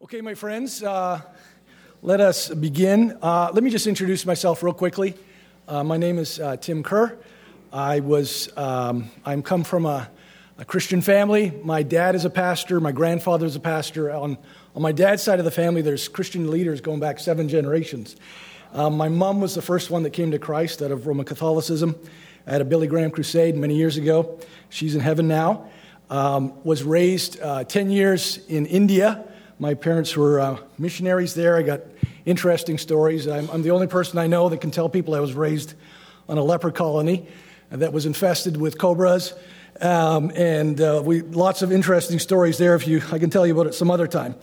Okay, my friends, uh, let us begin. Uh, let me just introduce myself real quickly. Uh, my name is uh, Tim Kerr. I was, um, I'm come from a, a, Christian family. My dad is a pastor. My grandfather is a pastor. On, on my dad's side of the family, there's Christian leaders going back seven generations. Um, my mom was the first one that came to Christ out of Roman Catholicism at a Billy Graham crusade many years ago. She's in heaven now. Um, was raised uh, 10 years in India. My parents were uh, missionaries there. I got interesting stories. I'm, I'm, the only person I know that can tell people I was raised on a leper colony that was infested with cobras. Um, and uh, we lots of interesting stories there. If you, I can tell you about it some other time.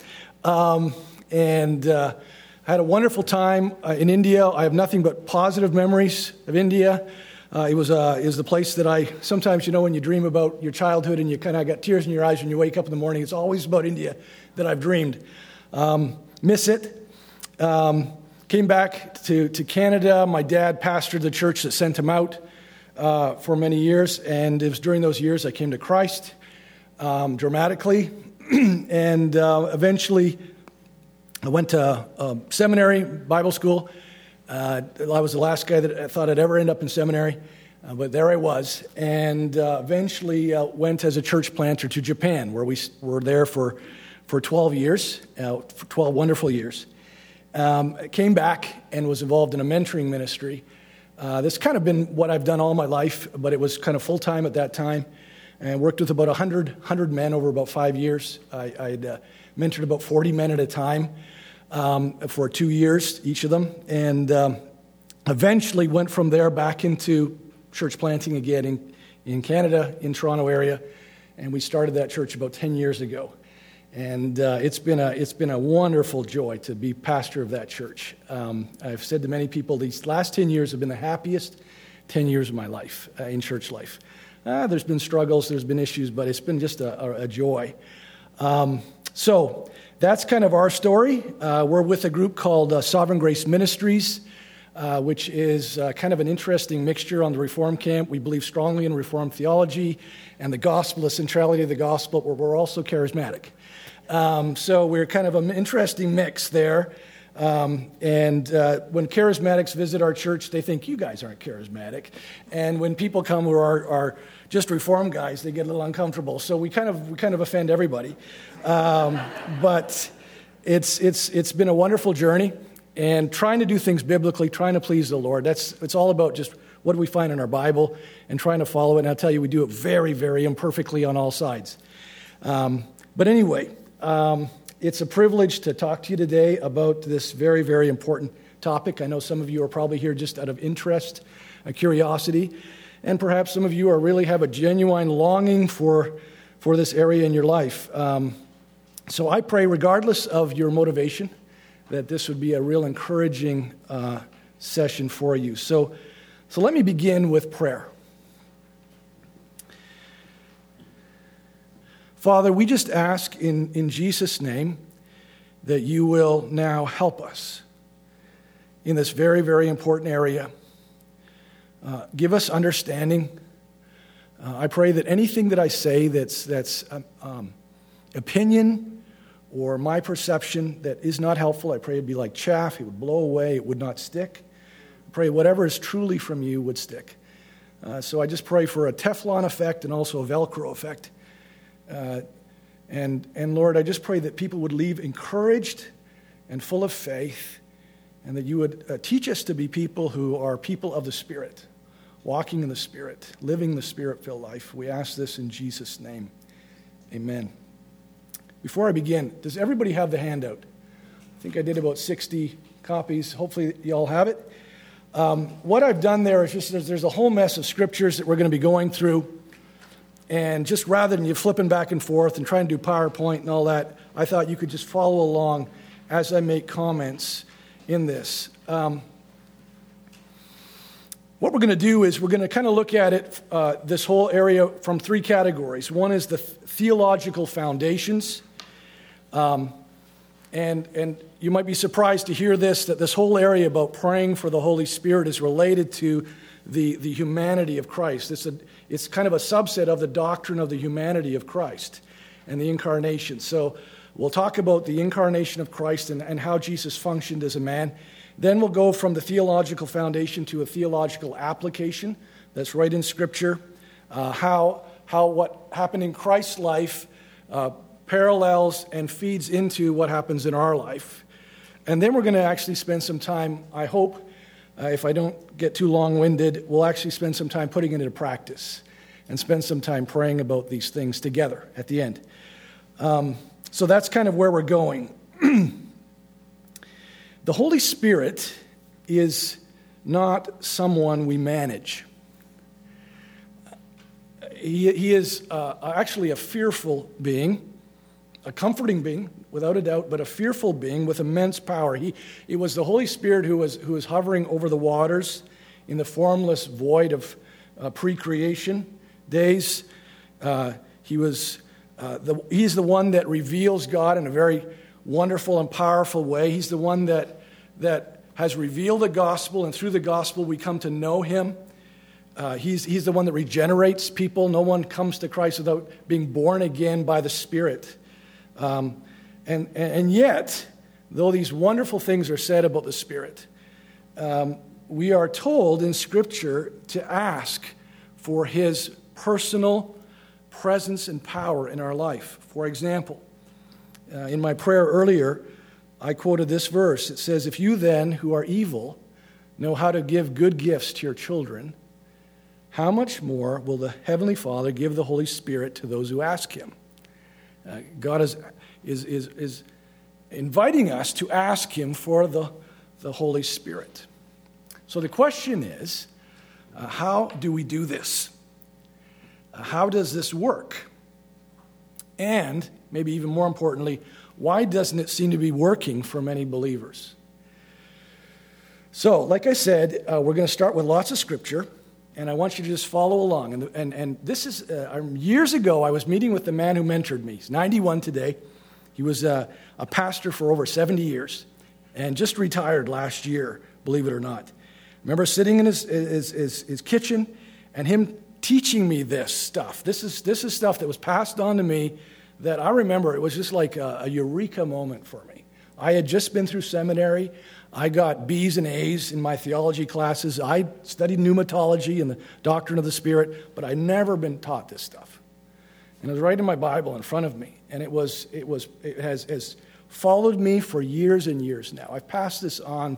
Um, and uh, I had a wonderful time uh, in India. I have nothing but positive memories of India. Uh, it was uh, is the place that I sometimes, you know, when you dream about your childhood and you kind of got tears in your eyes when you wake up in the morning, it's always about India that I've dreamed. Um, miss it. Um, came back to, to Canada. My dad pastored the church that sent him out uh, for many years, and it was during those years I came to Christ um, dramatically, and uh, eventually I went to seminary, Bible school. Uh, I was the last guy that I thought I'd ever end up in seminary, uh, but there I was, and uh, eventually went as a church planter to Japan, where we were there for for 12 years, uh, for 12 wonderful years. Um, came back and was involved in a mentoring ministry. Uh, this kind of been what I've done all my life, but it was kind of full time at that time. And worked with about 100, 100 men over about five years. I, would uh, mentored about 40 men at a time um, for two years, each of them. And um, eventually went from there back into church planting again in, in Canada, in Toronto area. And we started that church about 10 years ago. And uh, it's, been a, it's been a wonderful joy to be pastor of that church. Um, I've said to many people, these last 10 years have been the happiest 10 years of my life uh, in church life. Uh, there's been struggles, there's been issues, but it's been just a, a, a joy. Um, so that's kind of our story. Uh, we're with a group called uh, Sovereign Grace Ministries. Uh, which is uh, kind of an interesting mixture on the Reform camp. We believe strongly in Reformed theology and the gospel, the centrality of the gospel, but we're also charismatic. Um, so we're kind of an interesting mix there. Um, and uh, when charismatics visit our church, they think you guys aren't charismatic. And when people come who are, are just reform guys, they get a little uncomfortable. So we kind of, we kind of offend everybody. Um, but it's, it's, it's been a wonderful journey. And trying to do things biblically, trying to please the Lord, that's, it's all about just what do we find in our Bible and trying to follow it. And I'll tell you, we do it very, very imperfectly on all sides. Um, but anyway, um, it's a privilege to talk to you today about this very, very important topic. I know some of you are probably here just out of interest, curiosity, and perhaps some of you are really have a genuine longing for, for this area in your life. Um, so I pray, regardless of your motivation, that this would be a real encouraging uh, session for you. So, so let me begin with prayer. Father, we just ask in, in Jesus' name that you will now help us in this very, very important area. Uh, give us understanding. Uh, I pray that anything that I say that's, that's um, um, opinion or my perception that is not helpful, I pray it'd be like chaff, it would blow away, it would not stick. I pray whatever is truly from you would stick. Uh, so I just pray for a Teflon effect and also a Velcro effect uh, and, and Lord, I just pray that people would leave encouraged and full of faith, and that you would uh, teach us to be people who are people of the Spirit, walking in the Spirit, living the Spirit filled life. We ask this in Jesus' name. Amen. Before I begin, does everybody have the handout? I think I did about 60 copies. Hopefully, you all have it. Um, what I've done there is just there's, there's a whole mess of scriptures that we're going to be going through. And just rather than you flipping back and forth and trying to do PowerPoint and all that, I thought you could just follow along as I make comments in this. Um, what we're going to do is we're going to kind of look at it, uh, this whole area, from three categories. One is the theological foundations. Um, and, and you might be surprised to hear this that this whole area about praying for the Holy Spirit is related to the, the humanity of Christ. It's, a, it's kind of a subset of the doctrine of the humanity of Christ and the incarnation. So We'll talk about the incarnation of Christ and, and how Jesus functioned as a man. Then we'll go from the theological foundation to a theological application that's right in Scripture. Uh, how, how what happened in Christ's life uh, parallels and feeds into what happens in our life. And then we're going to actually spend some time, I hope, uh, if I don't get too long winded, we'll actually spend some time putting it into practice and spend some time praying about these things together at the end. Um, so that's kind of where we're going. the Holy Spirit is not someone we manage. He, he is uh, actually a fearful being, a comforting being, without a doubt, but a fearful being with immense power. He, it was the Holy Spirit who was, who was hovering over the waters in the formless void of uh, pre creation days. Uh, he was, uh, the, he's the one that reveals God in a very wonderful and powerful way. He's the one that, that has revealed the gospel, and through the gospel, we come to know him. Uh, he's, he's the one that regenerates people. No one comes to Christ without being born again by the Spirit. Um, and, and yet, though these wonderful things are said about the Spirit, um, we are told in Scripture to ask for His personal presence and power in our life. For example, uh, in my prayer earlier, I quoted this verse. It says, If you then, who are evil, know how to give good gifts to your children, how much more will the Heavenly Father give the Holy Spirit to those who ask Him? Uh, God is, is, is, is inviting us to ask Him for the, the Holy Spirit. So the question is uh, how do we do this? Uh, how does this work? And, maybe even more importantly, why doesn't it seem to be working for many believers? So, like I said, uh, we're going to start with lots of scripture and I want you to just follow along. And, and, and this is uh, years ago, I was meeting with the man who mentored me. He's 91 today. He was a, a pastor for over 70 years and just retired last year, believe it or not. I remember sitting in his, his, his, his kitchen and him teaching me this stuff. This is, this is stuff that was passed on to me that I remember it was just like a, a eureka moment for me. I had just been through seminary. I got B's and A's in my theology classes. I studied pneumatology and the doctrine of the Spirit, but I'd never been taught this stuff. And it was right in my Bible in front of me. And it, was, it, was, it has, has followed me for years and years now. I've passed this on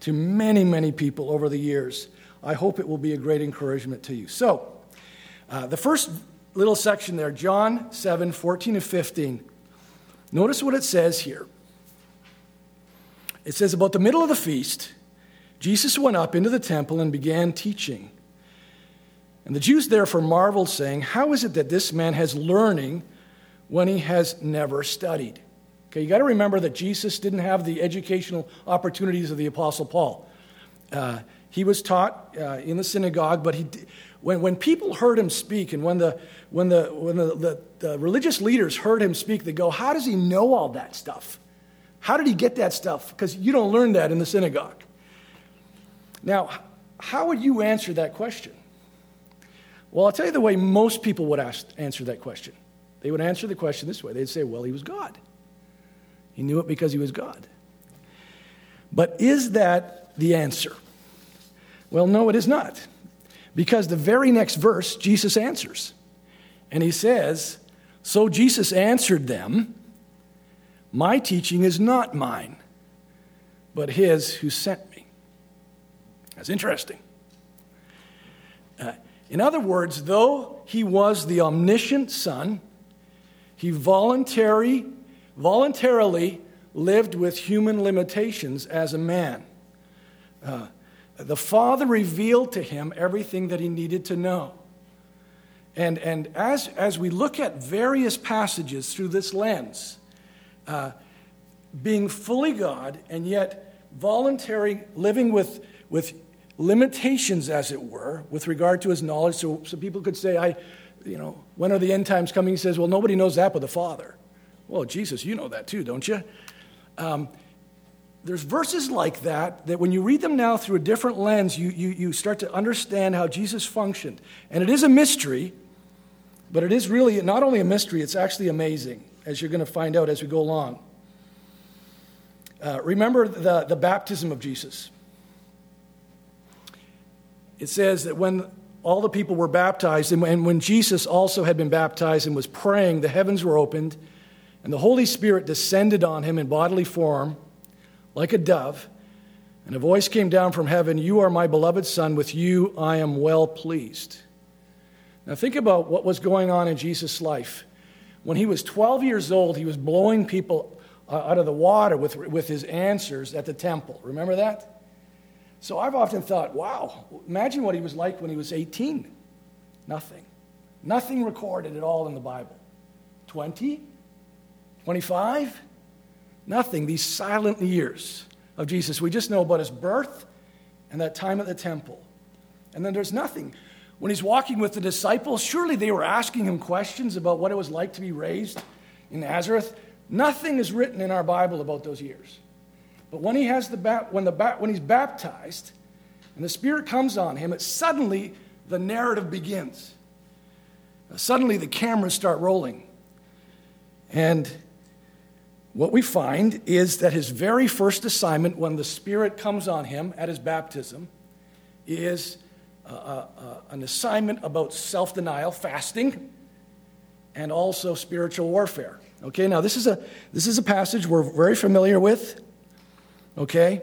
to many, many people over the years. I hope it will be a great encouragement to you. So, uh, the first little section there, John 7 14 and 15. Notice what it says here. It says, About the middle of the feast, Jesus went up into the temple and began teaching. And the Jews therefore marveled, saying, How is it that this man has learning when he has never studied? Okay, you got to remember that Jesus didn't have the educational opportunities of the Apostle Paul. Uh, he was taught uh, in the synagogue, but he, when, when people heard him speak, and when, the, when, the, when the, the, the religious leaders heard him speak, they go, How does he know all that stuff? How did he get that stuff? Because you don't learn that in the synagogue. Now, how would you answer that question? Well, I'll tell you the way most people would ask, answer that question. They would answer the question this way they'd say, Well, he was God. He knew it because he was God. But is that the answer? Well, no, it is not. Because the very next verse, Jesus answers. And he says, So Jesus answered them, my teaching is not mine, but his who sent me. That's interesting. Uh, in other words, though he was the omniscient Son, he voluntary, voluntarily lived with human limitations as a man. Uh, the Father revealed to him everything that he needed to know. And, and as, as we look at various passages through this lens, uh, being fully God and yet voluntary, living with, with limitations, as it were, with regard to his knowledge. So, so people could say, I, you know, when are the end times coming? He says, well, nobody knows that but the Father. Well, Jesus, you know that too, don't you? Um, there's verses like that that when you read them now through a different lens, you, you, you start to understand how Jesus functioned. And it is a mystery, but it is really not only a mystery, it's actually amazing as you're going to find out as we go along. Uh, remember the, the baptism of Jesus. It says that when all the people were baptized, and when Jesus also had been baptized and was praying, the heavens were opened, and the Holy Spirit descended on him in bodily form like a dove. And a voice came down from heaven You are my beloved Son, with you I am well pleased. Now, think about what was going on in Jesus' life. When he was 12 years old, he was blowing people uh, out of the water with, with his answers at the temple. Remember that? So I've often thought, wow, imagine what he was like when he was 18. Nothing. Nothing recorded at all in the Bible. 20? 25? Nothing. These silent years of Jesus. We just know about his birth and that time at the temple. And then there's nothing. When he's walking with the disciples, surely they were asking him questions about what it was like to be raised in Nazareth. Nothing is written in our Bible about those years. But when, he has the, when, the, when he's baptized and the Spirit comes on him, it suddenly the narrative begins. Uh, suddenly the cameras start rolling. And what we find is that his very first assignment when the Spirit comes on him at his baptism is uh, an assignment about self denial, fasting, and also spiritual warfare. Okay, now this is, a, this is a passage we're very familiar with. Okay?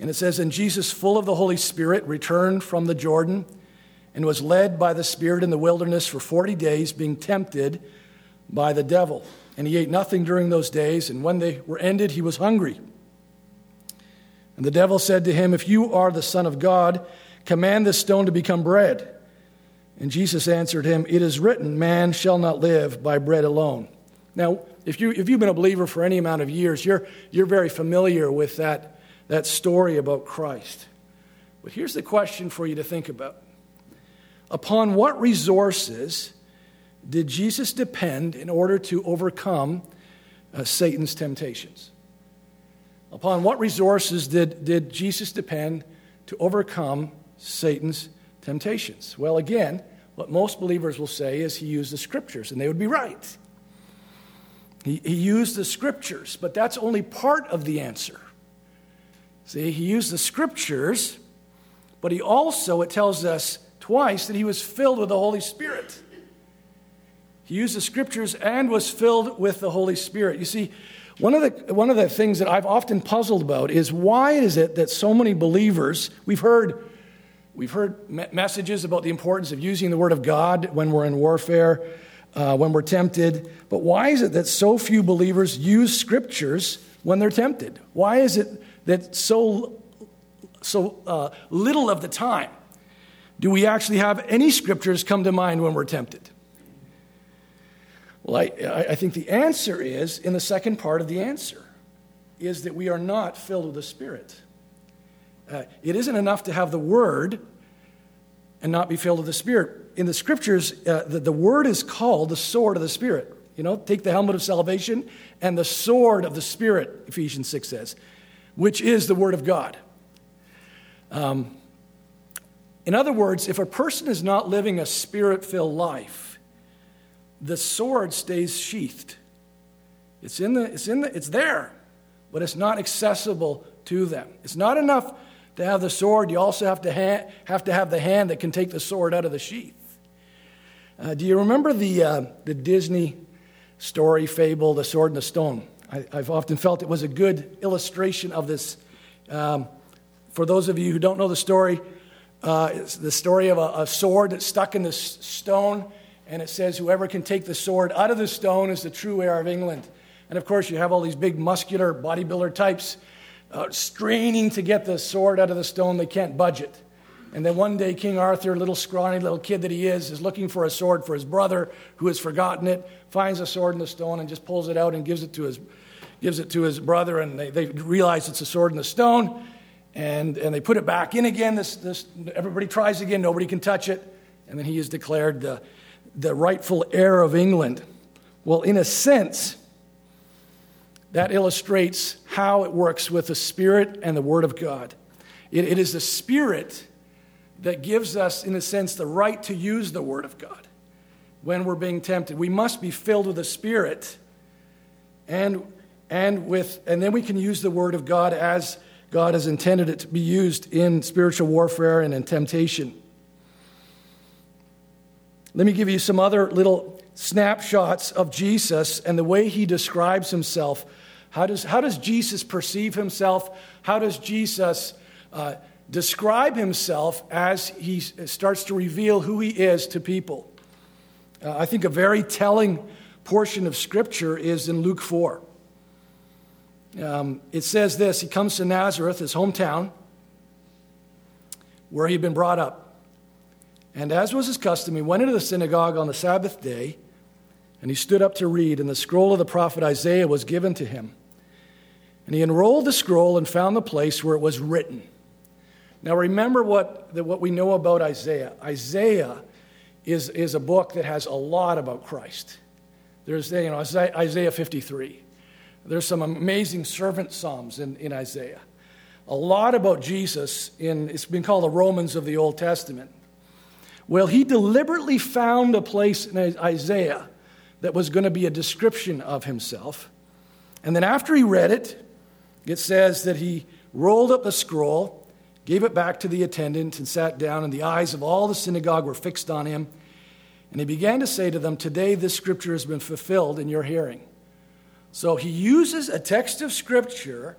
And it says, And Jesus, full of the Holy Spirit, returned from the Jordan and was led by the Spirit in the wilderness for 40 days, being tempted by the devil. And he ate nothing during those days, and when they were ended, he was hungry. And the devil said to him, If you are the Son of God, command this stone to become bread. And Jesus answered him, It is written, Man shall not live by bread alone. Now, if, you, if you've been a believer for any amount of years, you're, you're very familiar with that, that story about Christ. But here's the question for you to think about Upon what resources did Jesus depend in order to overcome uh, Satan's temptations? Upon what resources did, did Jesus depend to overcome Satan's temptations? Well, again, what most believers will say is he used the scriptures, and they would be right. He, he used the scriptures, but that's only part of the answer. See, he used the scriptures, but he also, it tells us twice, that he was filled with the Holy Spirit. He used the scriptures and was filled with the Holy Spirit. You see, one of, the, one of the things that I've often puzzled about is why is it that so many believers, we've heard, we've heard messages about the importance of using the Word of God when we're in warfare, uh, when we're tempted, but why is it that so few believers use scriptures when they're tempted? Why is it that so, so uh, little of the time do we actually have any scriptures come to mind when we're tempted? Well, I, I think the answer is in the second part of the answer is that we are not filled with the Spirit. Uh, it isn't enough to have the Word and not be filled with the Spirit. In the scriptures, uh, the, the Word is called the sword of the Spirit. You know, take the helmet of salvation and the sword of the Spirit, Ephesians 6 says, which is the Word of God. Um, in other words, if a person is not living a spirit filled life, the sword stays sheathed. It's, in the, it's, in the, it's there, but it's not accessible to them. It's not enough to have the sword, you also have to, ha- have, to have the hand that can take the sword out of the sheath. Uh, do you remember the, uh, the Disney story, fable, The Sword and the Stone? I, have often felt it was a good illustration of this. Um, for those of you who don't know the story, uh, it's the story of a, a sword that's stuck in this stone and it says, Whoever can take the sword out of the stone is the true heir of England. And of course, you have all these big muscular bodybuilder types uh, straining to get the sword out of the stone. They can't budge it. And then one day, King Arthur, little scrawny little kid that he is, is looking for a sword for his brother who has forgotten it, finds a sword in the stone and just pulls it out and gives it to his, gives it to his brother. And they, they realize it's a sword in the stone. And, and they put it back in again. This, this, everybody tries again, nobody can touch it. And then he is declared the the rightful heir of England. Well, in a sense, that illustrates how it works with the Spirit and the Word of God. it, it is the Spirit that gives us, in a sense, the right to use the Word of God when we're being tempted. We must be filled with the Spirit and, and, with, and then we can use the Word of God as God has intended it to be used in spiritual warfare and in temptation. Let me give you some other little snapshots of Jesus and the way he describes himself. How does, how does Jesus perceive himself? How does Jesus uh, describe himself as he starts to reveal who he is to people? Uh, I think a very telling portion of Scripture is in Luke 4. Um, it says this He comes to Nazareth, his hometown, where he'd been brought up. And as was his custom, he went into the synagogue on the Sabbath day, and he stood up to read, and the scroll of the prophet Isaiah was given to him. And he unrolled the scroll and found the place where it was written. Now, remember what, what we know about Isaiah. Isaiah is, is a book that has a lot about Christ. There's you know, Isaiah 53. There's some amazing servant psalms in, in Isaiah. A lot about Jesus in, it's been called the Romans of the Old Testament. Well, he deliberately found a place in Isaiah that was going to be a description of himself. And then after he read it, it says that he rolled up the scroll, gave it back to the attendant, and sat down, and the eyes of all the synagogue were fixed on him. And he began to say to them, Today this scripture has been fulfilled in your hearing. So he uses a text of scripture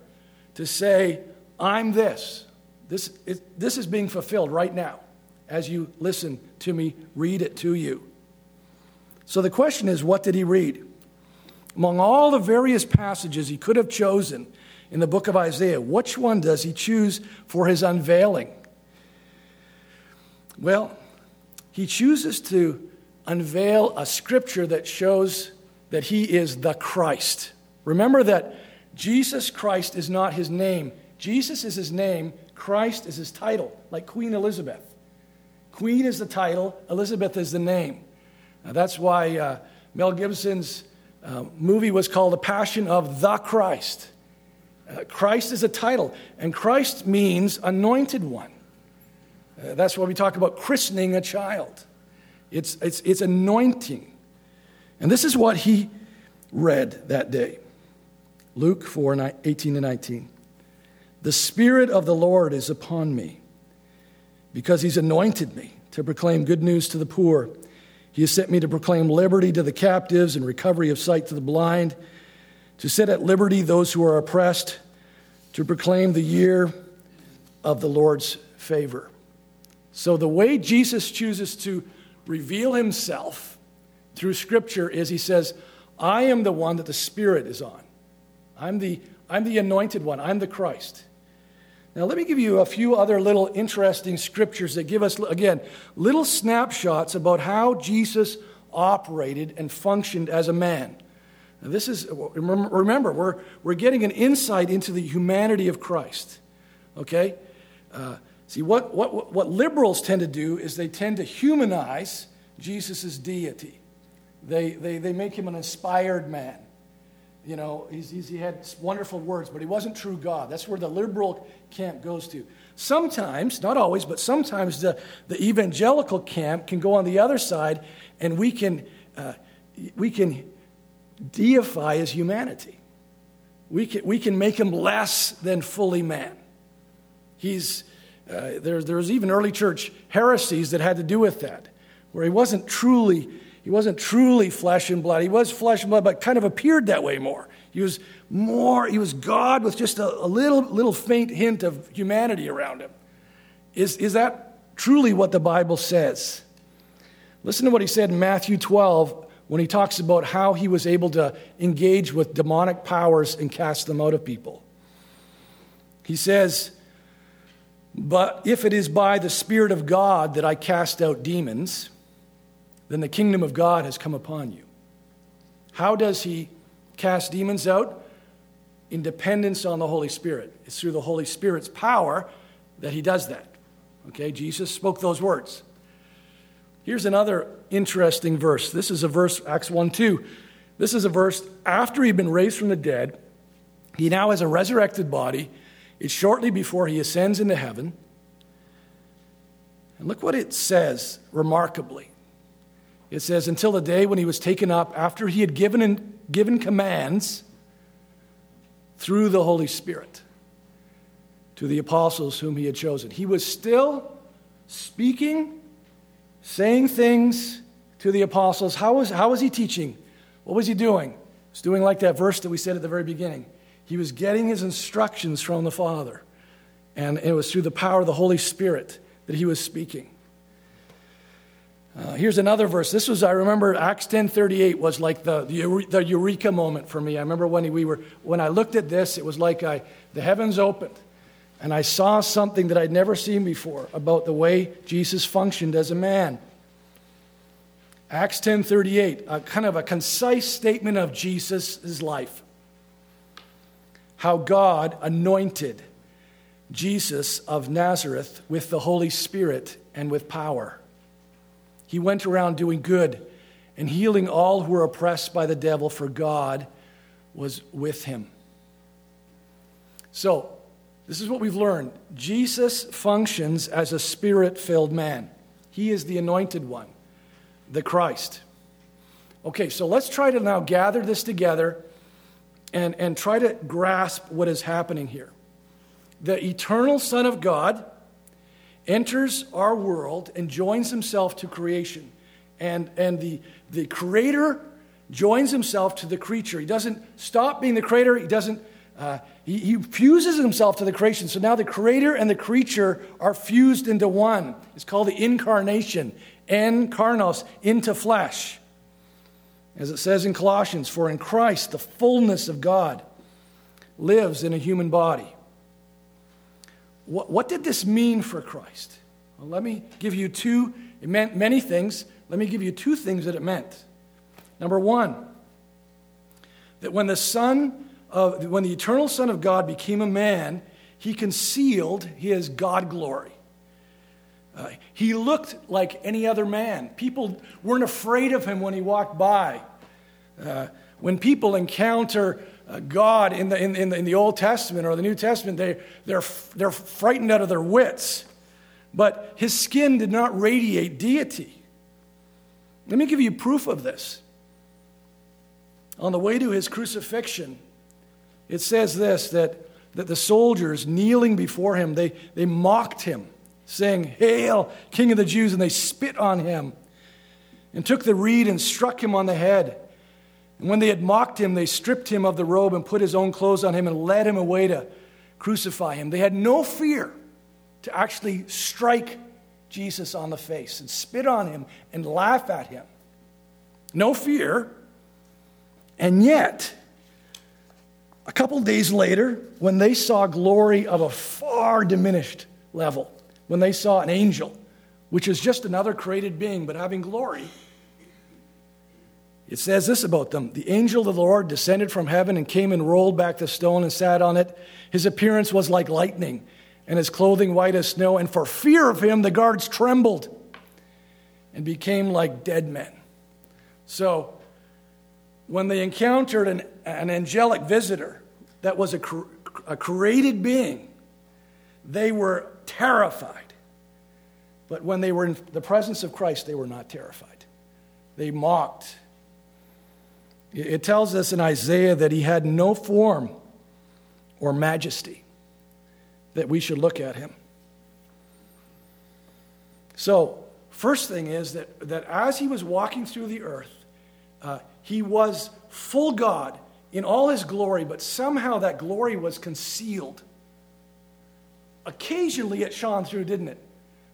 to say, I'm this. This, this is being fulfilled right now as you listen to me read it to you. So the question is, what did he read? Among all the various passages he could have chosen in the book of Isaiah, which one does he choose for his unveiling? Well, he chooses to unveil a scripture that shows that he is the Christ. Remember that Jesus Christ is not his name. Jesus is his name, Christ is his title, like Queen Elizabeth. Queen is the title, Elizabeth is the name. Now, that's why uh, Mel Gibson's uh, movie was called The Passion of the Christ. Christ is a title, and Christ means anointed one. Uh, that's why we talk about christening a child. It's, it's, it's anointing. And this is what he read that day Luke 4 18 to 19. The Spirit of the Lord is upon me because he's anointed me to proclaim good news to the poor. He has sent me to proclaim liberty to the captives and recovery of sight to the blind, to set at liberty those who are oppressed, to proclaim the year of the Lord's favor. So, the way Jesus chooses to reveal himself through Scripture is he says, I am the one that the Spirit is on. I'm the, I'm the anointed one. I'm the Christ. Now, let me give you a few other little interesting scriptures that give us, again, little snapshots about how Jesus operated and functioned as a man. This is, remember, we're, we're getting an insight into the humanity of Christ. Okay? Uh, see, what, what, what liberals tend to do is they tend to humanize Jesus' deity, they, they, they make him an inspired man. You know, he's, he's, he had wonderful words, but he wasn't true God. That's where the liberal camp goes to. Sometimes, not always, but sometimes the, the evangelical camp can go on the other side and we can, uh, we can deify his humanity. We can, we can make him less than fully man. He's, uh, there, there was even early church heresies that had to do with that, where he wasn't truly he wasn't truly flesh and blood. He was flesh and blood, but kind of appeared that way more. He was more, he was God with just a, a little, little faint hint of humanity around him. Is, is that truly what the Bible says? Listen to what he said in Matthew 12 when he talks about how he was able to engage with demonic powers and cast them out of people. He says, But if it is by the Spirit of God that I cast out demons, then the kingdom of God has come upon you. How does he cast demons out? In dependence on the Holy Spirit. It's through the Holy Spirit's power that he does that. Okay, Jesus spoke those words. Here's another interesting verse. This is a verse, Acts 1 2. This is a verse after he'd been raised from the dead. He now has a resurrected body. It's shortly before he ascends into heaven. And look what it says remarkably. It says, until the day when he was taken up, after he had given, given commands, through the Holy Spirit to the apostles whom he had chosen. He was still speaking, saying things to the apostles. How was, how was he teaching? What was he doing? He was doing like that verse that we said at the very beginning. He was getting his instructions from the Father, and it was through the power of the Holy Spirit that he was speaking. Uh, here's another verse. This was, I remember, Acts 10:38 was like the, the, the eureka moment for me. I remember when we were, when I looked at this, it was like I, the heavens opened, and I saw something that I'd never seen before about the way Jesus functioned as a man. Acts 10:38, a kind of a concise statement of Jesus' life. How God anointed Jesus of Nazareth with the Holy Spirit and with power. He went around doing good and healing all who were oppressed by the devil, for God was with him. So, this is what we've learned Jesus functions as a spirit filled man, he is the anointed one the Christ. Okay, so let's try to now gather this together and, and try to grasp what is happening here. The eternal Son of God enters our world and joins himself to creation. And, and the, the creator joins himself to the creature. He doesn't stop being the creator, he doesn't. Uh, he, he fuses himself to the creation. So now the creator and the creature are fused into one. It's called the incarnation en carnos, into flesh. As it says in Colossians, for in Christ the fullness of God lives in a human body. What, what did this mean for Christ? Well, let me give you two, it meant many things. Let me give you two things that it meant. Number one, that when the Son of, when the eternal Son of God became a man, he concealed his God glory. Uh, he looked like any other man. People weren't afraid of him when he walked by. Uh, when people encounter uh, God in the, in, in, the, in the Old Testament or the New Testament, they, they're, they're frightened out of their wits. But his skin did not radiate deity. Let me give you proof of this. On the way to his crucifixion, it says this that, that the soldiers kneeling before him, they, they mocked him saying, Hail, King of the Jews, and they spit on him and took the reed and struck him on the head. And when they had mocked him, they stripped him of the robe and put his own clothes on him and led him away to crucify him. They had no fear to actually strike Jesus on the face and spit on him and laugh at him. No fear. And yet, a couple days later, when they saw glory of a far diminished level, when they saw an angel, which is just another created being but having glory. It says this about them The angel of the Lord descended from heaven and came and rolled back the stone and sat on it. His appearance was like lightning, and his clothing white as snow. And for fear of him, the guards trembled and became like dead men. So, when they encountered an, an angelic visitor that was a, a created being, they were terrified. But when they were in the presence of Christ, they were not terrified. They mocked. It tells us in Isaiah that he had no form or majesty, that we should look at him. So, first thing is that, that as he was walking through the earth, uh, he was full God in all his glory, but somehow that glory was concealed occasionally it shone through, didn't it?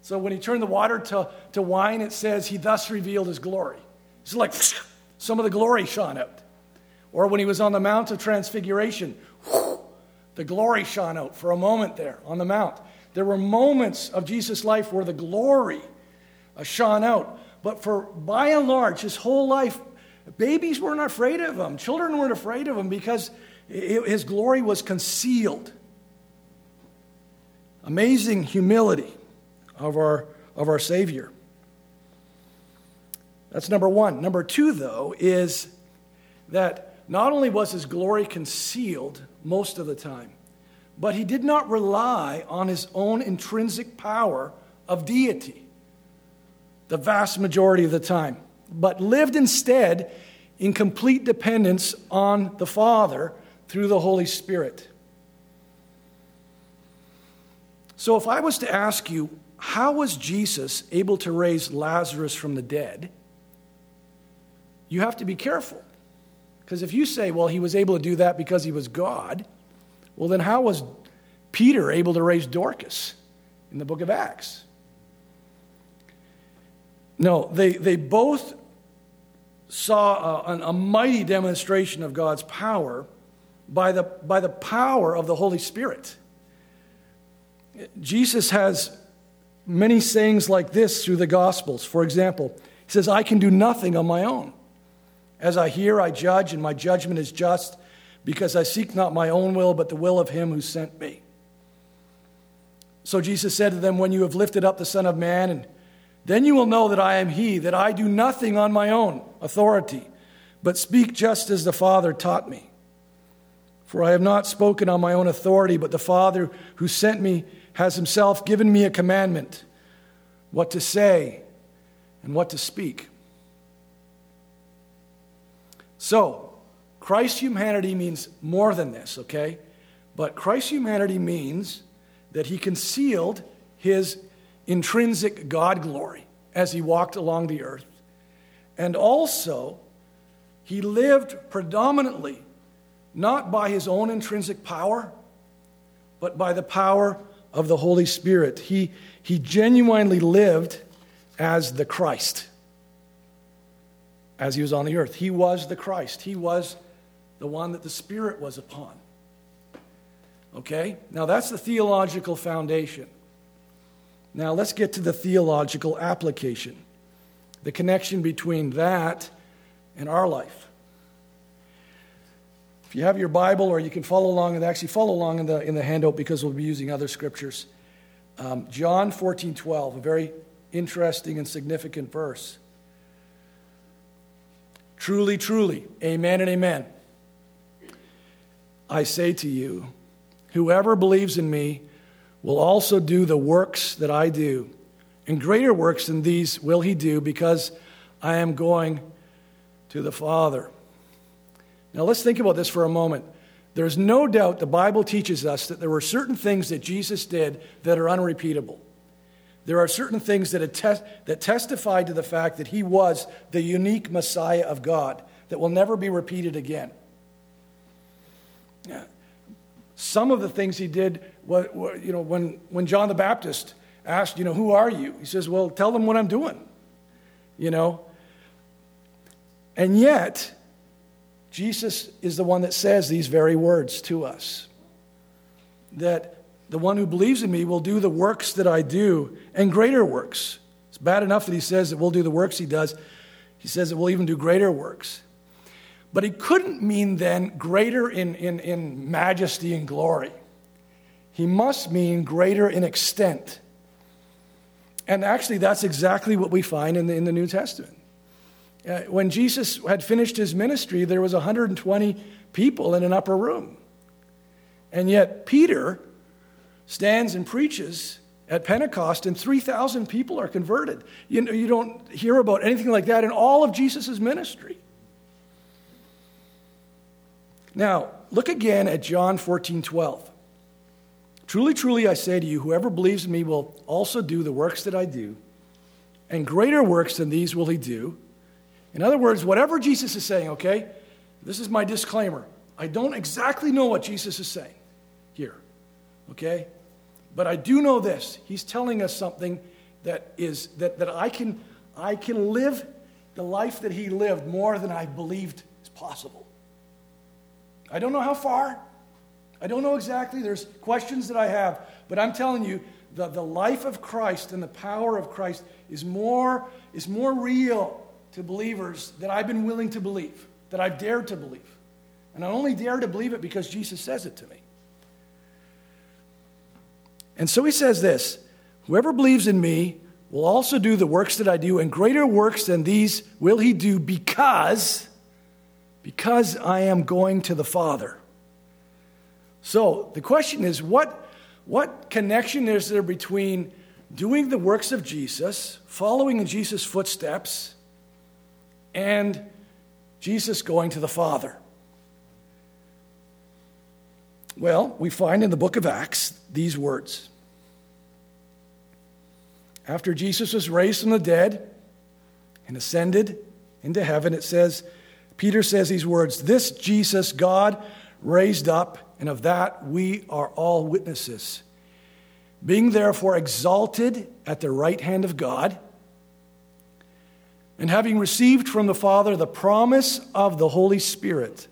So when he turned the water to, to wine, it says he thus revealed his glory. It's like some of the glory shone out. Or when he was on the Mount of Transfiguration, the glory shone out for a moment there on the Mount. There were moments of Jesus' life where the glory uh, shone out. But for by and large, his whole life, babies weren't afraid of him, children weren't afraid of him because his glory was concealed. Amazing humility of our, of our Savior. That's number one. Number two, though, is that not only was his glory concealed most of the time, but he did not rely on his own intrinsic power of deity the vast majority of the time, but lived instead in complete dependence on the Father through the Holy Spirit. So, if I was to ask you, how was Jesus able to raise Lazarus from the dead? You have to be careful. Because if you say, well, he was able to do that because he was God, well, then how was Peter able to raise Dorcas in the book of Acts? No, they, they both saw a, a, mighty demonstration of God's power by the, by the power of the Holy Spirit. Jesus has many sayings like this through the Gospels. For example, he says, I can do nothing on my own. As I hear, I judge, and my judgment is just, because I seek not my own will, but the will of him who sent me. So Jesus said to them, When you have lifted up the Son of Man, and then you will know that I am he, that I do nothing on my own authority, but speak just as the Father taught me. For I have not spoken on my own authority, but the Father who sent me has himself given me a commandment what to say and what to speak. So, Christ's humanity means more than this, okay? But Christ's humanity means that he concealed his intrinsic God glory as he walked along the earth. And also, he lived predominantly not by his own intrinsic power, but by the power of the Holy Spirit. He, he genuinely lived as the Christ as he was on the earth. He was the Christ, he was the one that the Spirit was upon. Okay? Now that's the theological foundation. Now let's get to the theological application, the connection between that and our life. If you have your Bible, or you can follow along, and actually follow along in the, in the handout because we'll be using other scriptures. Um, John 14 12, a very interesting and significant verse. Truly, truly, amen and amen. I say to you, whoever believes in me will also do the works that I do, and greater works than these will he do because I am going to the Father. Now let's think about this for a moment. There's no doubt the Bible teaches us that there were certain things that Jesus did that are unrepeatable. There are certain things that, attest, that testify to the fact that he was the unique Messiah of God that will never be repeated again. Some of the things he did, you know, when, when John the Baptist asked, you know, who are you? He says, well, tell them what I'm doing, you know. And yet, Jesus is the one that says these very words to us that the one who believes in me will do the works that I do and greater works. It's bad enough that he says that we'll do the works he does. He says that we'll even do greater works. But he couldn't mean then greater in, in, in majesty and glory. He must mean greater in extent. And actually, that's exactly what we find in the, in the New Testament. Uh, when Jesus had finished his ministry, there was 120 people in an upper room. And yet, Peter stands and preaches at Pentecost, and 3,000 people are converted. You, know, you don't hear about anything like that in all of Jesus' ministry. Now, look again at John 14 12. Truly, truly, I say to you, whoever believes in me will also do the works that I do, and greater works than these will he do. In other words, whatever Jesus is saying, okay, this is my disclaimer. I don't exactly know what Jesus is saying here, okay? But I do know this. He's telling us something that is that, that I can I can live the life that he lived more than I believed is possible. I don't know how far. I don't know exactly. There's questions that I have, but I'm telling you, the, the life of Christ and the power of Christ is more, is more real to believers than I've been willing to believe, that I've dared to believe. And I only dare to believe it because Jesus says it to me. And so he says this Whoever believes in me will also do the works that I do, and greater works than these will he do because, because I am going to the Father. So the question is what, what connection is there between doing the works of Jesus, following in Jesus' footsteps, and Jesus going to the Father? Well, we find in the book of Acts these words. After Jesus was raised from the dead and ascended into heaven, it says, Peter says these words This Jesus God raised up, and of that we are all witnesses. Being therefore exalted at the right hand of God, and having received from the Father the promise of the Holy Spirit,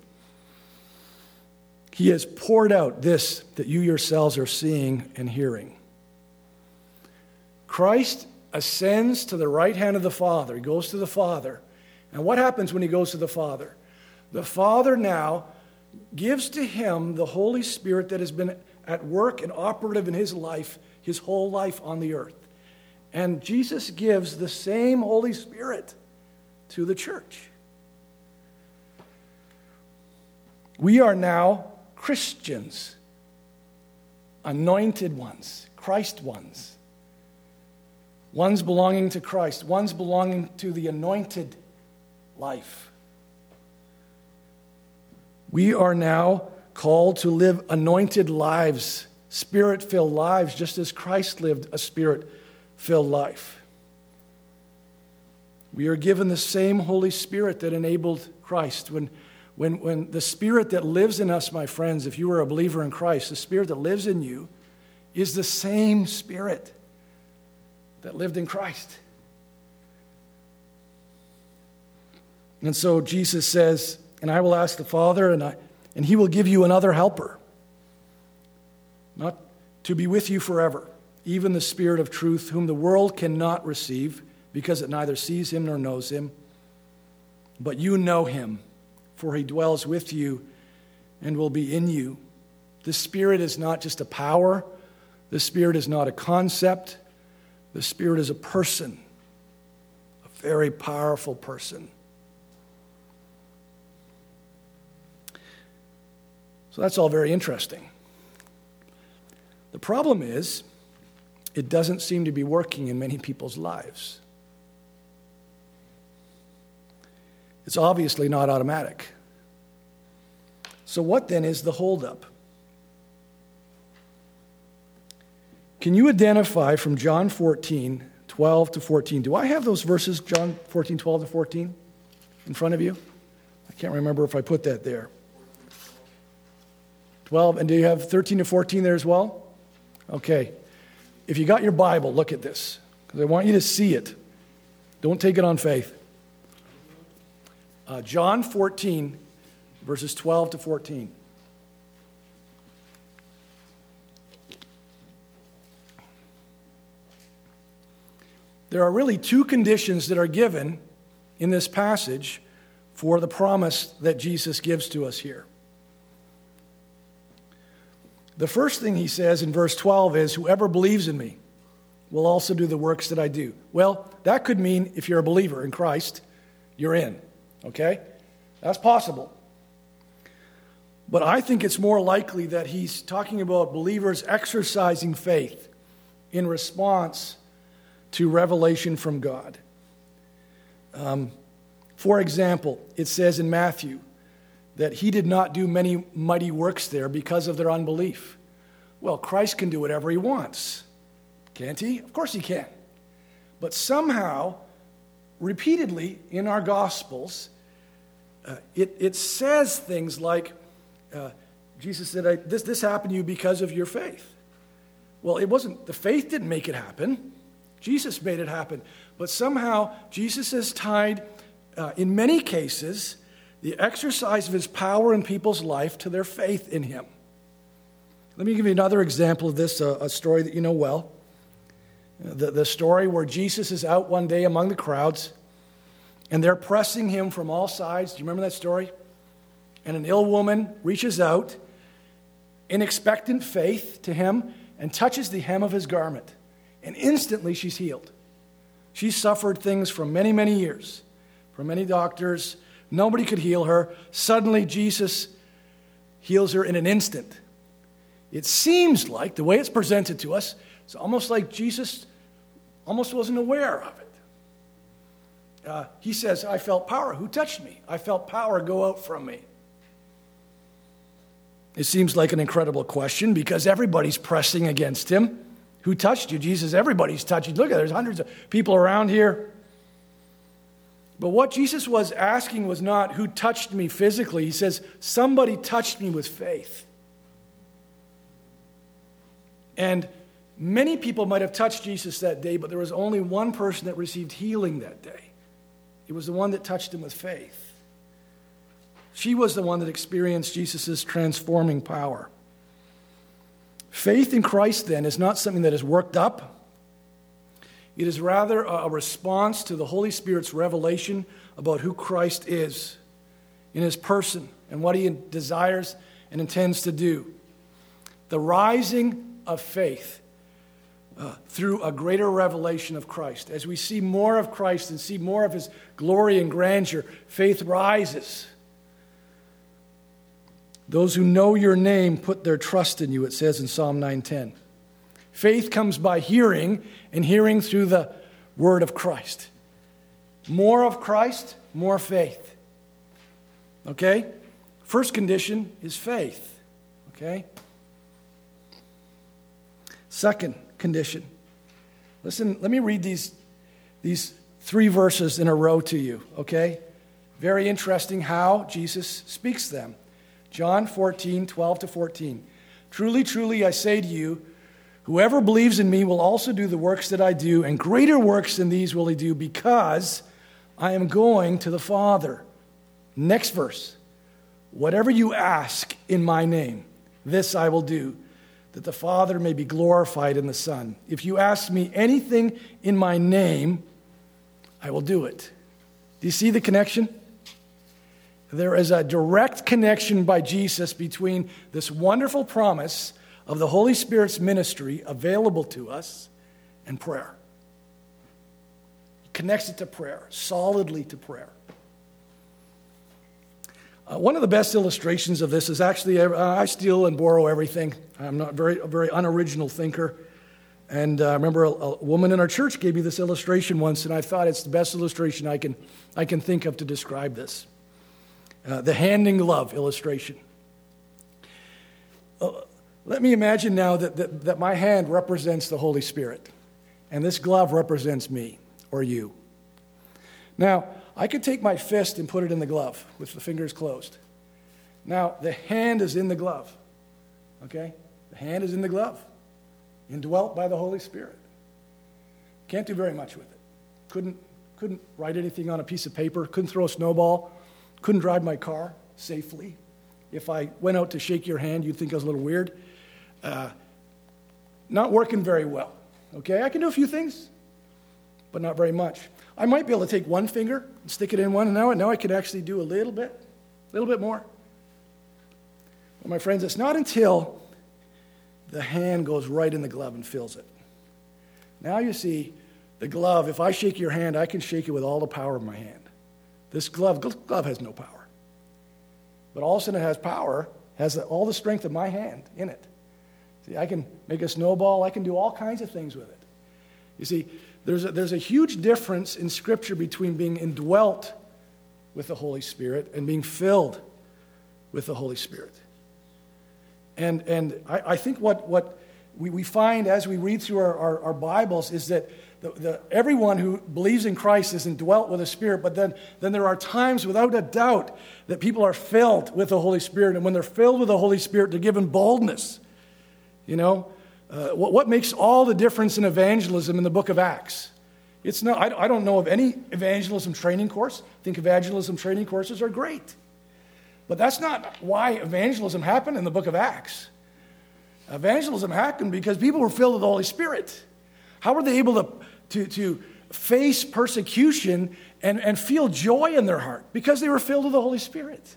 he has poured out this that you yourselves are seeing and hearing. Christ ascends to the right hand of the Father. He goes to the Father. And what happens when he goes to the Father? The Father now gives to him the Holy Spirit that has been at work and operative in his life, his whole life on the earth. And Jesus gives the same Holy Spirit to the church. We are now Christians, anointed ones, Christ ones, ones belonging to Christ, ones belonging to the anointed life. We are now called to live anointed lives, spirit filled lives, just as Christ lived a spirit filled life. We are given the same Holy Spirit that enabled Christ. When, when, when the Spirit that lives in us, my friends, if you are a believer in Christ, the Spirit that lives in you is the same Spirit that lived in Christ. And so Jesus says, And I will ask the Father, and, I, and he will give you another helper, not to be with you forever, even the Spirit of truth, whom the world cannot receive, because it neither sees him nor knows him. But you know him, for he dwells with you and will be in you. The Spirit is not just a power, the Spirit is not a concept, the Spirit is a person, a very powerful person. So that's all very interesting. The problem is, it doesn't seem to be working in many people's lives. It's obviously not automatic. So, what then is the holdup? Can you identify from John 14, 12 to 14? Do I have those verses, John 14, 12 to 14, in front of you? I can't remember if I put that there. 12, and do you have 13 to 14 there as well? Okay. If you got your Bible, look at this, because I want you to see it. Don't take it on faith. Uh, John 14, verses 12 to 14. There are really two conditions that are given in this passage for the promise that Jesus gives to us here. The first thing he says in verse 12 is, Whoever believes in me will also do the works that I do. Well, that could mean if you're a believer in Christ, you're in. Okay? That's possible. But I think it's more likely that he's talking about believers exercising faith in response to revelation from God. Um, for example, it says in Matthew that he did not do many mighty works there because of their unbelief. Well, Christ can do whatever he wants, can't he? Of course he can. But somehow, repeatedly in our Gospels, uh, it, it says things like, uh, Jesus said, this, this happened to you because of your faith. Well, it wasn't, the faith didn't make it happen. Jesus made it happen. But somehow, Jesus is tied, uh, in many cases, the exercise of his power in people's life to their faith in him. Let me give you another example of this, a, a story that you know well. The, the story where Jesus is out one day among the crowds and they're pressing him from all sides. Do you remember that story? And an ill woman reaches out in expectant faith to him and touches the hem of his garment. And instantly she's healed. She suffered things for many, many years, from many doctors, Nobody could heal her. Suddenly, Jesus heals her in an instant. It seems like, the way it's presented to us, it's almost like Jesus almost wasn't aware of it. Uh, he says, I felt power. Who touched me? I felt power go out from me. It seems like an incredible question because everybody's pressing against him. Who touched you? Jesus, everybody's touching. Look at there's hundreds of people around here. But what Jesus was asking was not who touched me physically. He says, somebody touched me with faith. And many people might have touched Jesus that day, but there was only one person that received healing that day. It was the one that touched him with faith. She was the one that experienced Jesus' transforming power. Faith in Christ, then, is not something that is worked up. It is rather a response to the Holy Spirit's revelation about who Christ is in his person and what he desires and intends to do. The rising of faith uh, through a greater revelation of Christ. As we see more of Christ and see more of his glory and grandeur, faith rises. Those who know your name put their trust in you, it says in Psalm 910. Faith comes by hearing, and hearing through the word of Christ. More of Christ, more faith. Okay? First condition is faith. Okay? Second condition. Listen, let me read these, these three verses in a row to you, okay? Very interesting how Jesus speaks them. John 14, 12 to 14. Truly, truly, I say to you, whoever believes in me will also do the works that I do, and greater works than these will he do, because I am going to the Father. Next verse. Whatever you ask in my name, this I will do, that the Father may be glorified in the Son. If you ask me anything in my name, I will do it. Do you see the connection? there is a direct connection by Jesus between this wonderful promise of the Holy Spirit's ministry available to us and prayer. He connects it to prayer, solidly to prayer. Uh, one of the best illustrations of this is actually uh, I steal and borrow everything. I'm not very, a very unoriginal thinker. And uh, I remember a, a, woman in our church gave me this illustration once, and I thought it's the best illustration I can, I can think of to describe this. Uh, the hand in glove illustration. Let me imagine now that, that, that my hand represents the Holy Spirit, and this glove represents me or you. Now, I could take my fist and put it in the glove with the fingers closed. Now, the hand is in the glove, okay? The hand is in the glove, indwelt by the Holy Spirit. Can't do very much with it. Couldn't, couldn't write anything on a piece of paper, couldn't throw a snowball, couldn't drive my car safely. If I went out to shake your hand, you'd think I was a little weird. Uh, not working very well. Okay, I can do a few things, but not very much. I might be able to take one finger and stick it in one, and now, now I can actually do a little bit, a little bit more. Well, my friends, it's not until the hand goes right in the glove and fills it. Now you see, the glove, if I shake your hand, I can shake it with all the power of my hand. This glove, glove has no power. But all of a sudden it has power, has all the strength of my hand in it. See, I can make a snowball, I can do all kinds of things with it. You see, there's a, there's a huge difference in Scripture between being indwelt with the Holy Spirit and being filled with the Holy Spirit. And, and I, I think what, what we, we find as we read through our, our, our Bibles is that the, the, everyone who believes in Christ is indwelt with the Spirit, but then, then there are times, without a doubt, that people are filled with the Holy Spirit. And when they're filled with the Holy Spirit, they're given boldness. You know, uh, what, what, makes all the difference in evangelism in the book of Acts? It's not, I, I don't know of any evangelism training course. I think evangelism training courses are great. But that's not why evangelism happened in the book of Acts. Evangelism happened because people were filled with the Holy Spirit. How were they able to, to, to face persecution and, and feel joy in their heart? Because they were filled with the Holy Spirit.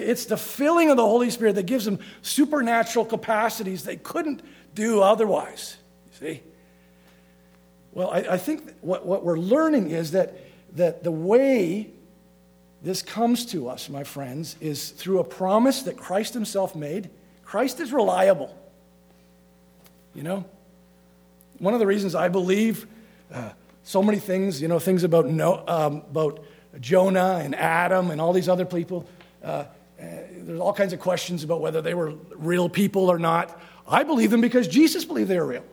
It's the filling of the Holy Spirit that gives them supernatural capacities they couldn't do otherwise. You see? Well, I, I think what, what we're learning is that, that the way this comes to us, my friends, is through a promise that Christ Himself made. Christ is reliable. You know? One of the reasons I believe uh, so many things, you know, things about, no, um, about Jonah and Adam and all these other people, uh, there's all kinds of questions about whether they were real people or not. I believe them because Jesus believed they were real.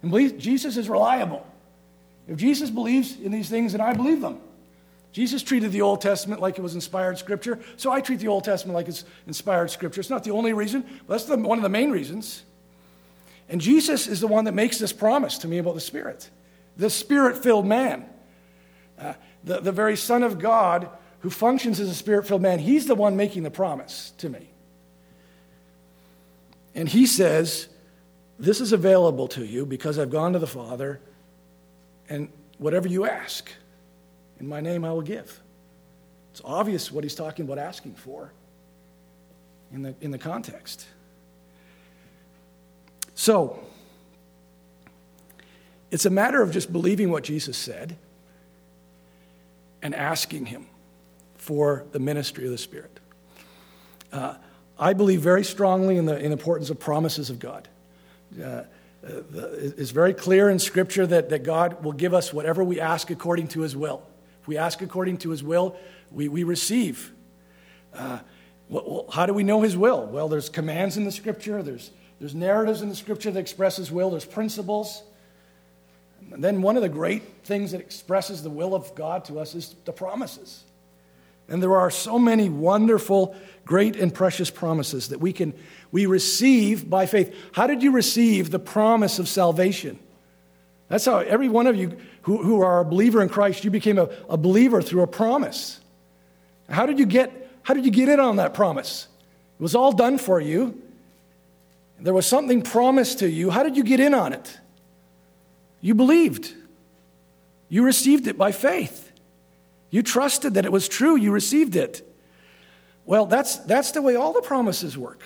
And believe, Jesus is reliable. If Jesus believes in these things, then I believe them. Jesus treated the Old Testament like it was inspired scripture, so I treat the Old Testament like it's inspired scripture. It's not the only reason, but that's the, one of the main reasons. And Jesus is the one that makes this promise to me about the Spirit, the Spirit filled man, uh, the, the very Son of God who functions as a Spirit filled man. He's the one making the promise to me. And he says, This is available to you because I've gone to the Father, and whatever you ask. In my name, I will give. It's obvious what he's talking about asking for in the, in the context. So, it's a matter of just believing what Jesus said and asking him for the ministry of the Spirit. Uh, I believe very strongly in the, in importance of promises of God. Uh, it's very clear in Scripture that, that God will give us whatever we ask according to His will If we ask according to his will, we, we receive. Uh, well, how do we know his will? Well, there's commands in the scripture, there's, there's narratives in the scripture that express his will, there's principles. And then one of the great things that expresses the will of God to us is the promises. And there are so many wonderful, great, and precious promises that we can we receive by faith. How did you receive the promise of salvation? That's how every one of you who, who are a believer in Christ, you became a, a believer through a promise. How did you get how did you get in on that promise? It was all done for you. There was something promised to you. How did you get in on it? You believed. You received it by faith. You trusted that it was true. You received it. Well, that's, that's the way all the promises work.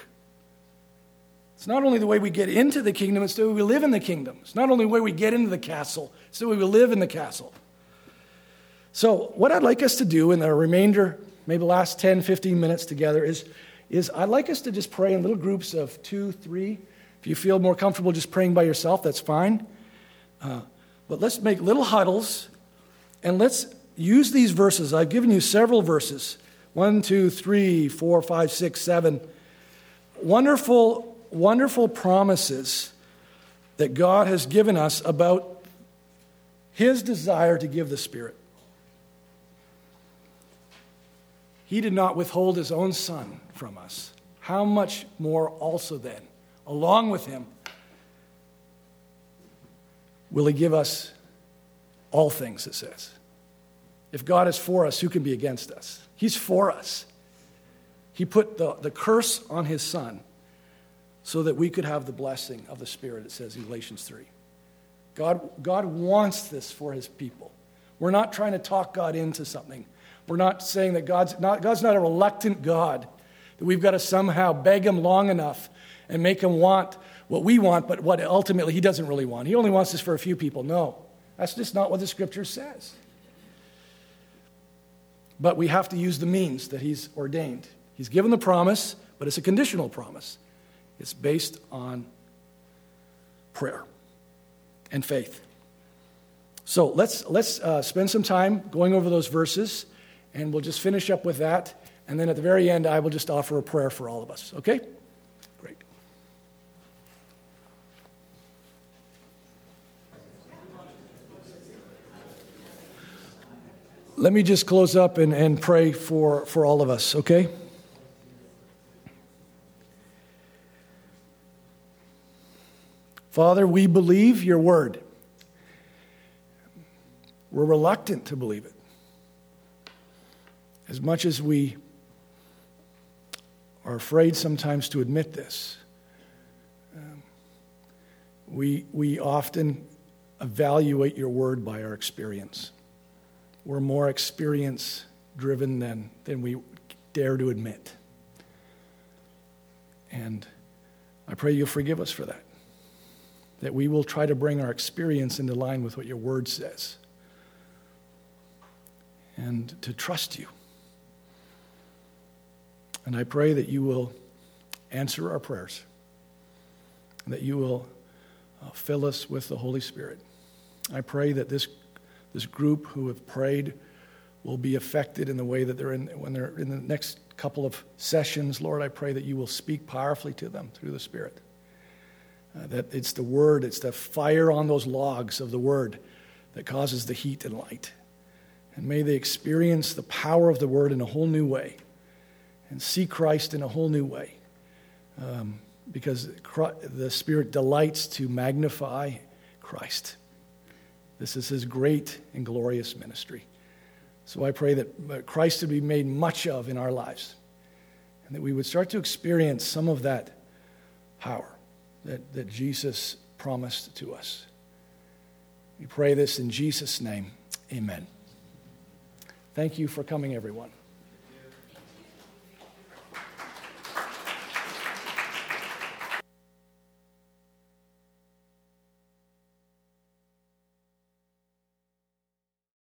It's not only the way we get into the kingdom, it's the way we live in the kingdom. It's not only the way we get into the castle, it's the way we live in the castle. So, what I'd like us to do in the remainder, maybe last 10, 15 minutes together, is, is I'd like us to just pray in little groups of two, three. If you feel more comfortable just praying by yourself, that's fine. Uh, but let's make little huddles and let's use these verses. I've given you several verses one, two, three, four, five, six, seven. Wonderful wonderful promises that God has given us about His desire to give the Spirit. He did not withhold His own Son from us. How much more also then, along with Him, will He give us all things, it says. If God is for us, who can be against us? He's for us. He put the, the curse on His Son so that we could have the blessing of the Spirit, it says in Galatians 3. God, God wants this for his people. We're not trying to talk God into something. We're not saying that God's not, God's not a reluctant God, that we've got to somehow beg him long enough and make him want what we want, but what ultimately he doesn't really want. He only wants this for a few people. No, that's just not what the scripture says. But we have to use the means that he's ordained. He's given the promise, but it's a conditional promise. It's based on prayer and faith. So let's, let's uh, spend some time going over those verses, and we'll just finish up with that. And then at the very end, I will just offer a prayer for all of us. Okay? Let me just close up and, and pray for, for all of us, okay? Father, we believe your word. We're reluctant to believe it. As much as we are afraid sometimes to admit this, um, we, we often evaluate your word by our experience. We're more experience driven than, than we dare to admit. And I pray you'll forgive us for that that we will try to bring our experience into line with what your word says and to trust you. And I pray that you will answer our prayers, that you will uh, fill us with the Holy Spirit. I pray that this, this group who have prayed will be affected in the way that they're in when they're in the next couple of sessions, Lord, I pray that you will speak powerfully to them through the Spirit. Uh, that it's the Word, it's the fire on those logs of the Word that causes the heat and light. And may they experience the power of the Word in a whole new way and see Christ in a whole new way. Um, because the Spirit delights to magnify Christ. This is his great and glorious ministry. So I pray that uh, Christ would be made much of in our lives and that we would start to experience some of that power that, that Jesus promised to us. We pray this in Jesus' name. Amen. Thank you for coming, everyone.